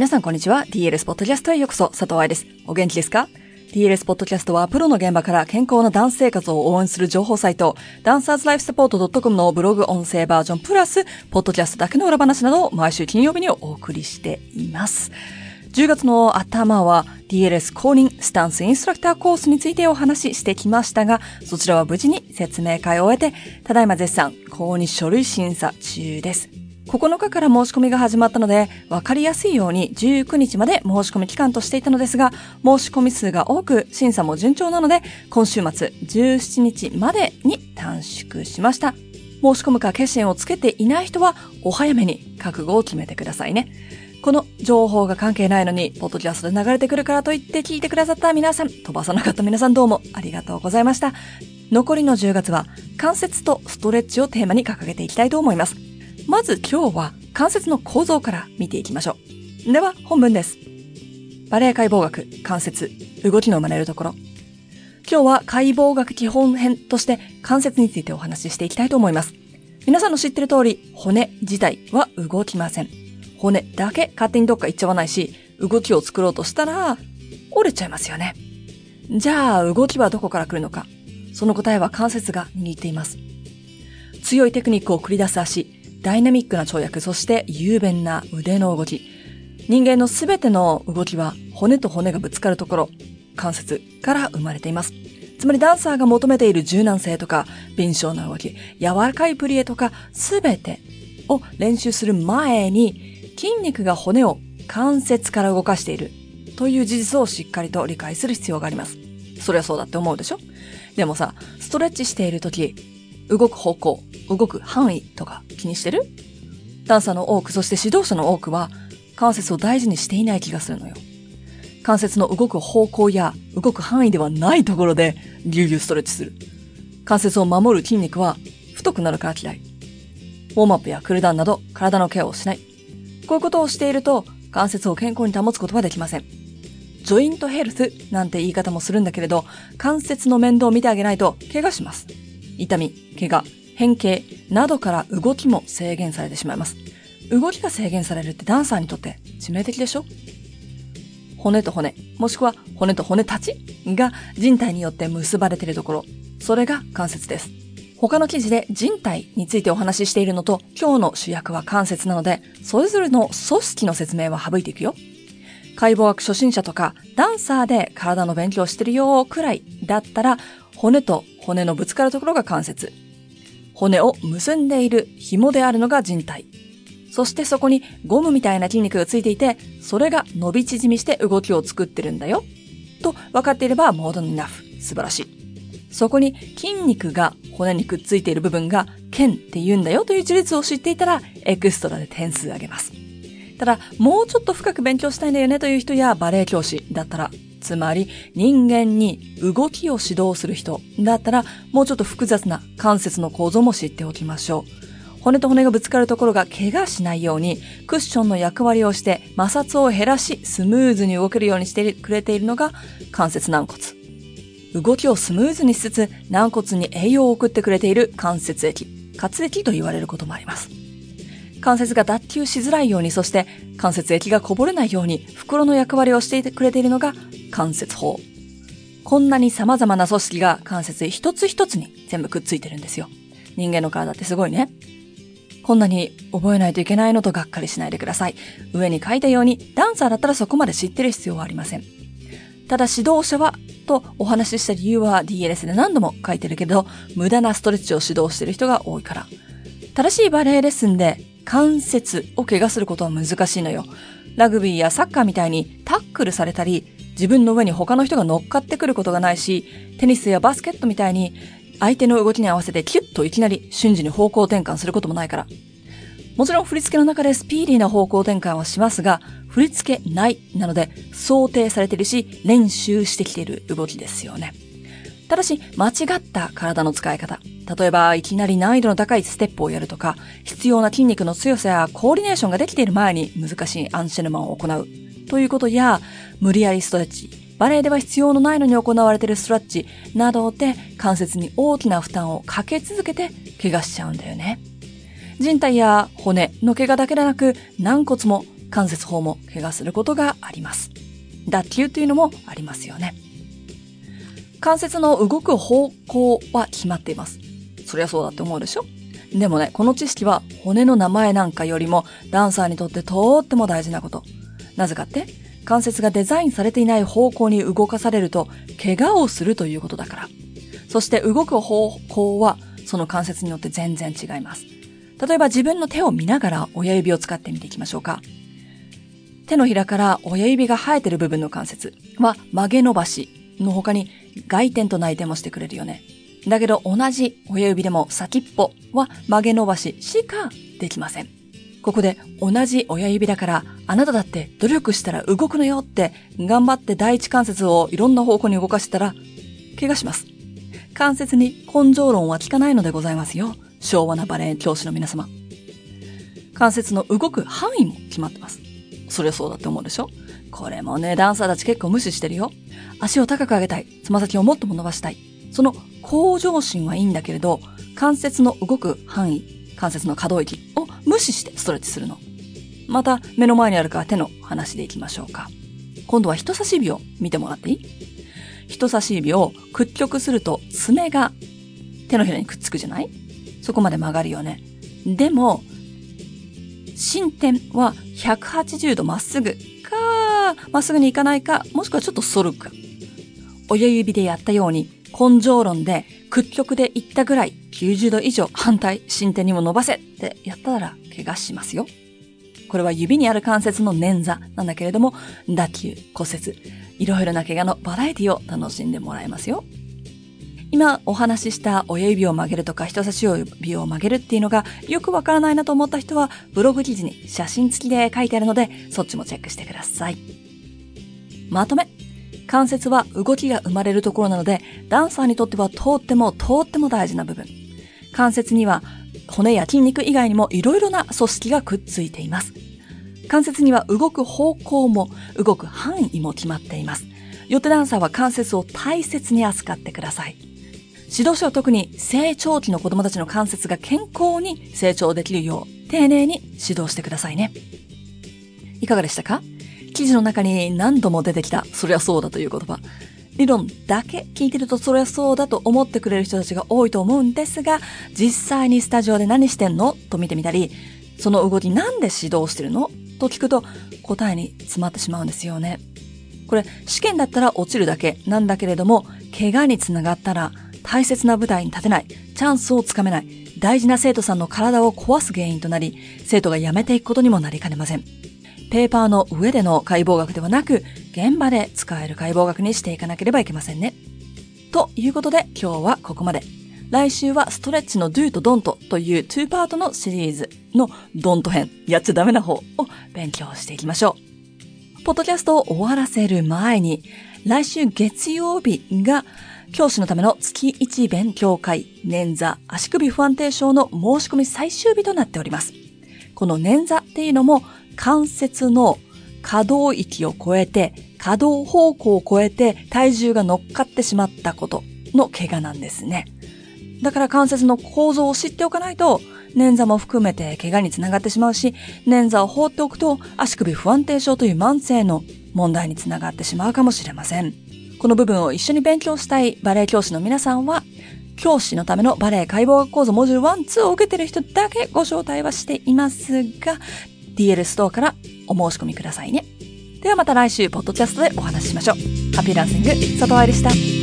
皆さんこんにちは。DLS ポッドキャストへようこそ、佐藤愛です。お元気ですか ?DLS ポッドキャストはプロの現場から健康なダンス生活を応援する情報サイト、ダンサーズライフサポート .com のブログ音声バージョンプラス、ポッドキャストだけの裏話などを毎週金曜日にお送りしています。10月の頭は DLS 公認スタンスインストラクターコースについてお話ししてきましたが、そちらは無事に説明会を終えて、ただいま絶賛公認書類審査中です。9日から申し込みが始まったので、わかりやすいように19日まで申し込み期間としていたのですが、申し込み数が多く、審査も順調なので、今週末17日までに短縮しました。申し込むか決心をつけていない人は、お早めに覚悟を決めてくださいね。この情報が関係ないのに、ポッドキャストで流れてくるからと言って聞いてくださった皆さん、飛ばさなかった皆さんどうもありがとうございました。残りの10月は、関節とストレッチをテーマに掲げていきたいと思います。まず今日は関節の構造から見ていきましょう。では本文です。バレエ解剖学、関節、動きの生まれるところ。今日は解剖学基本編として関節についてお話ししていきたいと思います。皆さんの知ってる通り、骨自体は動きません。骨だけ勝手にどっか行っちゃわないし、動きを作ろうとしたら、折れちゃいますよね。じゃあ、動きはどこから来るのか。その答えは関節が握っています。強いテクニックを繰り出す足、ダイナミックな跳躍、そして雄弁な腕の動き。人間のすべての動きは骨と骨がぶつかるところ、関節から生まれています。つまりダンサーが求めている柔軟性とか、敏捷な動き、柔らかいプリエとか、すべてを練習する前に、筋肉が骨を関節から動かしているという事実をしっかりと理解する必要があります。そりゃそうだって思うでしょ？でもさ、ストレッチしているとき、動く方向、動く範囲とか気にしてる？ダンサーの多く、そして指導者の多くは、関節を大事にしていない気がするのよ。関節の動く方向や動く範囲ではないところで、ぎゅうぎゅうストレッチする。関節を守る筋肉は太くなるから嫌い。ウォームアップやクールダウンなど体のケアをしない。こういうことをしていると、関節を健康に保つことはできません。ジョイントヘルスなんて言い方もするんだけれど、関節の面倒を見てあげないと怪我します。痛み、怪我、変形などから動きも制限されてしまいます。動きが制限されるってダンサーにとって致命的でしょ？骨と骨、もしくは骨と骨たち？が人体によって結ばれているところ、それが関節です。他の記事で人体についてお話ししているのと、今日の主役は関節なので、それぞれの組織の説明は省いていくよ。解剖学初心者とか、ダンサーで体の勉強してるよくらいだったら、骨と骨のぶつかるところが関節。骨を結んでいる紐であるのが人体。そしてそこにゴムみたいな筋肉がついていて、それが伸び縮みして動きを作ってるんだよ。と分かっていれば、モードナフ。素晴らしい。そこに筋肉が骨にくっついている部分が腱って言うんだよという事実を知っていたら、エクストラで点数上げます。ただ、もうちょっと深く勉強したいんだよねという人やバレエ教師だったら、つまり人間に動きを指導する人だったらもうちょっと複雑な関節の構造も知っておきましょう。骨と骨がぶつかるところが怪我しないようにクッションの役割をして摩擦を減らしスムーズに動けるようにしてくれているのが関節軟骨。動きをスムーズにしつつ軟骨に栄養を送ってくれている関節液、活液と言われることもあります。関節が脱臼しづらいように、そして関節液がこぼれないように袋の役割をしていてくれているのが関節法。こんなに様々な組織が関節一つ一つに全部くっついてるんですよ。人間の体ってすごいね。こんなに覚えないといけないのとがっかりしないでください。上に書いたように、ダンサーだったらそこまで知ってる必要はありません。ただ指導者は、とお話しした理由は DLS で何度も書いてるけど、無駄なストレッチを指導してる人が多いから。正しいバレエレッスンで関節を怪我することは難しいのよ。ラグビーやサッカーみたいにタックルされたり、自分の上に他の人が乗っかってくることがないし、テニスやバスケットみたいに相手の動きに合わせてキュッといきなり瞬時に方向転換することもないから。もちろん振り付けの中でスピーディーな方向転換はしますが、振り付けないなので想定されてるし、練習してきている動きですよね。ただし、間違った体の使い方。例えば、いきなり難易度の高いステップをやるとか、必要な筋肉の強さやコーディネーションができている前に難しいアンシェルマンを行う。ということや、無理やりストレッチ、バレエでは必要のないのに行われているストレッチなどで関節に大きな負担をかけ続けて怪我しちゃうんだよね。人体や骨の怪我だけでなく軟骨も関節法も怪我することがあります。脱臼というのもありますよね。関節の動く方向は決まっています。そりゃそうだって思うでしょ？でもね、この知識は骨の名前なんかよりもダンサーにとってとっても大事なこと。なぜかって関節がデザインされていない方向に動かされると怪我をするということだから。そして動く方向はその関節によって全然違います。例えば自分の手を見ながら親指を使ってみていきましょうか。手のひらから親指が生えてる部分の関節は曲げ伸ばしの他に外転と内転もしてくれるよね。だけど同じ親指でも先っぽは曲げ伸ばししかできません。ここで同じ親指だからあなただって努力したら動くのよって頑張って第一関節をいろんな方向に動かしたら怪我します。関節に根性論は効かないのでございますよ。昭和なバレエ教師の皆様。関節の動く範囲も決まってます。そりゃそうだって思うでしょ？これもね、ダンサーたち結構無視してるよ。足を高く上げたい。つま先をもっとも伸ばしたい。その向上心はいいんだけれど、関節の動く範囲、関節の可動域を無視してストレッチするの。また、目の前にあるから手の話でいきましょうか。今度は人差し指を見てもらっていい？人差し指を屈曲すると爪が手のひらにくっつくじゃない？そこまで曲がるよね。でも、進展は180度まっすぐか、まっすぐに行かないか、もしくはちょっと反るか。親指でやったように根性論で屈曲で行ったぐらい90度以上反対進展にも伸ばせってやったら怪我しますよ。これは指にある関節の捻挫なんだけれども、脱臼、骨折、いろいろな怪我のバラエティを楽しんでもらえますよ。今お話しした親指を曲げるとか人差し指を曲げるっていうのがよくわからないなと思った人はブログ記事に写真付きで書いてあるのでそっちもチェックしてください。まとめ。関節は動きが生まれるところなのでダンサーにとってはとってもとっても大事な部分。関節には骨や筋肉以外にも色々な組織がくっついています。関節には動く方向も動く範囲も決まっています。よってダンサーは関節を大切に扱ってください。指導者は特に成長期の子供たちの関節が健康に成長できるよう丁寧に指導してくださいね。いかがでしたか？記事の中に何度も出てきた、そりゃそうだという言葉。理論だけ聞いてるとそりゃそうだと思ってくれる人たちが多いと思うんですが、実際にスタジオで何してんの？と見てみたり、その動きなんで指導してるの？と聞くと答えに詰まってしまうんですよね。これ試験だったら落ちるだけなんだけれども、怪我につながったら大切な舞台に立てない、チャンスをつかめない、大事な生徒さんの体を壊す原因となり、生徒が辞めていくことにもなりかねません。ペーパーの上での解剖学ではなく、現場で使える解剖学にしていかなければいけませんね。ということで今日はここまで。来週はストレッチの Do と Don't という2パートのシリーズの Don't 編、やっちゃダメな方を勉強していきましょう。ポッドキャストを終わらせる前に、来週月曜日が教師のための月1勉強会、捻挫、足首不安定症の申し込み最終日となっております。この捻挫っていうのも関節の可動域を超えて、可動方向を超えて体重が乗っかってしまったことの怪我なんですね。だから関節の構造を知っておかないと、捻挫も含めて怪我につながってしまうし、捻挫を放っておくと足首不安定症という慢性の問題につながってしまうかもしれません。この部分を一緒に勉強したいバレエ教師の皆さんは、教師のためのバレエ解剖学講座モジュール1、2を受けている人だけご招待はしていますが、DL ストアからお申し込みくださいね。ではまた来週、ポッドキャストでお話ししましょう。ハッピーランシング、佐藤愛でした。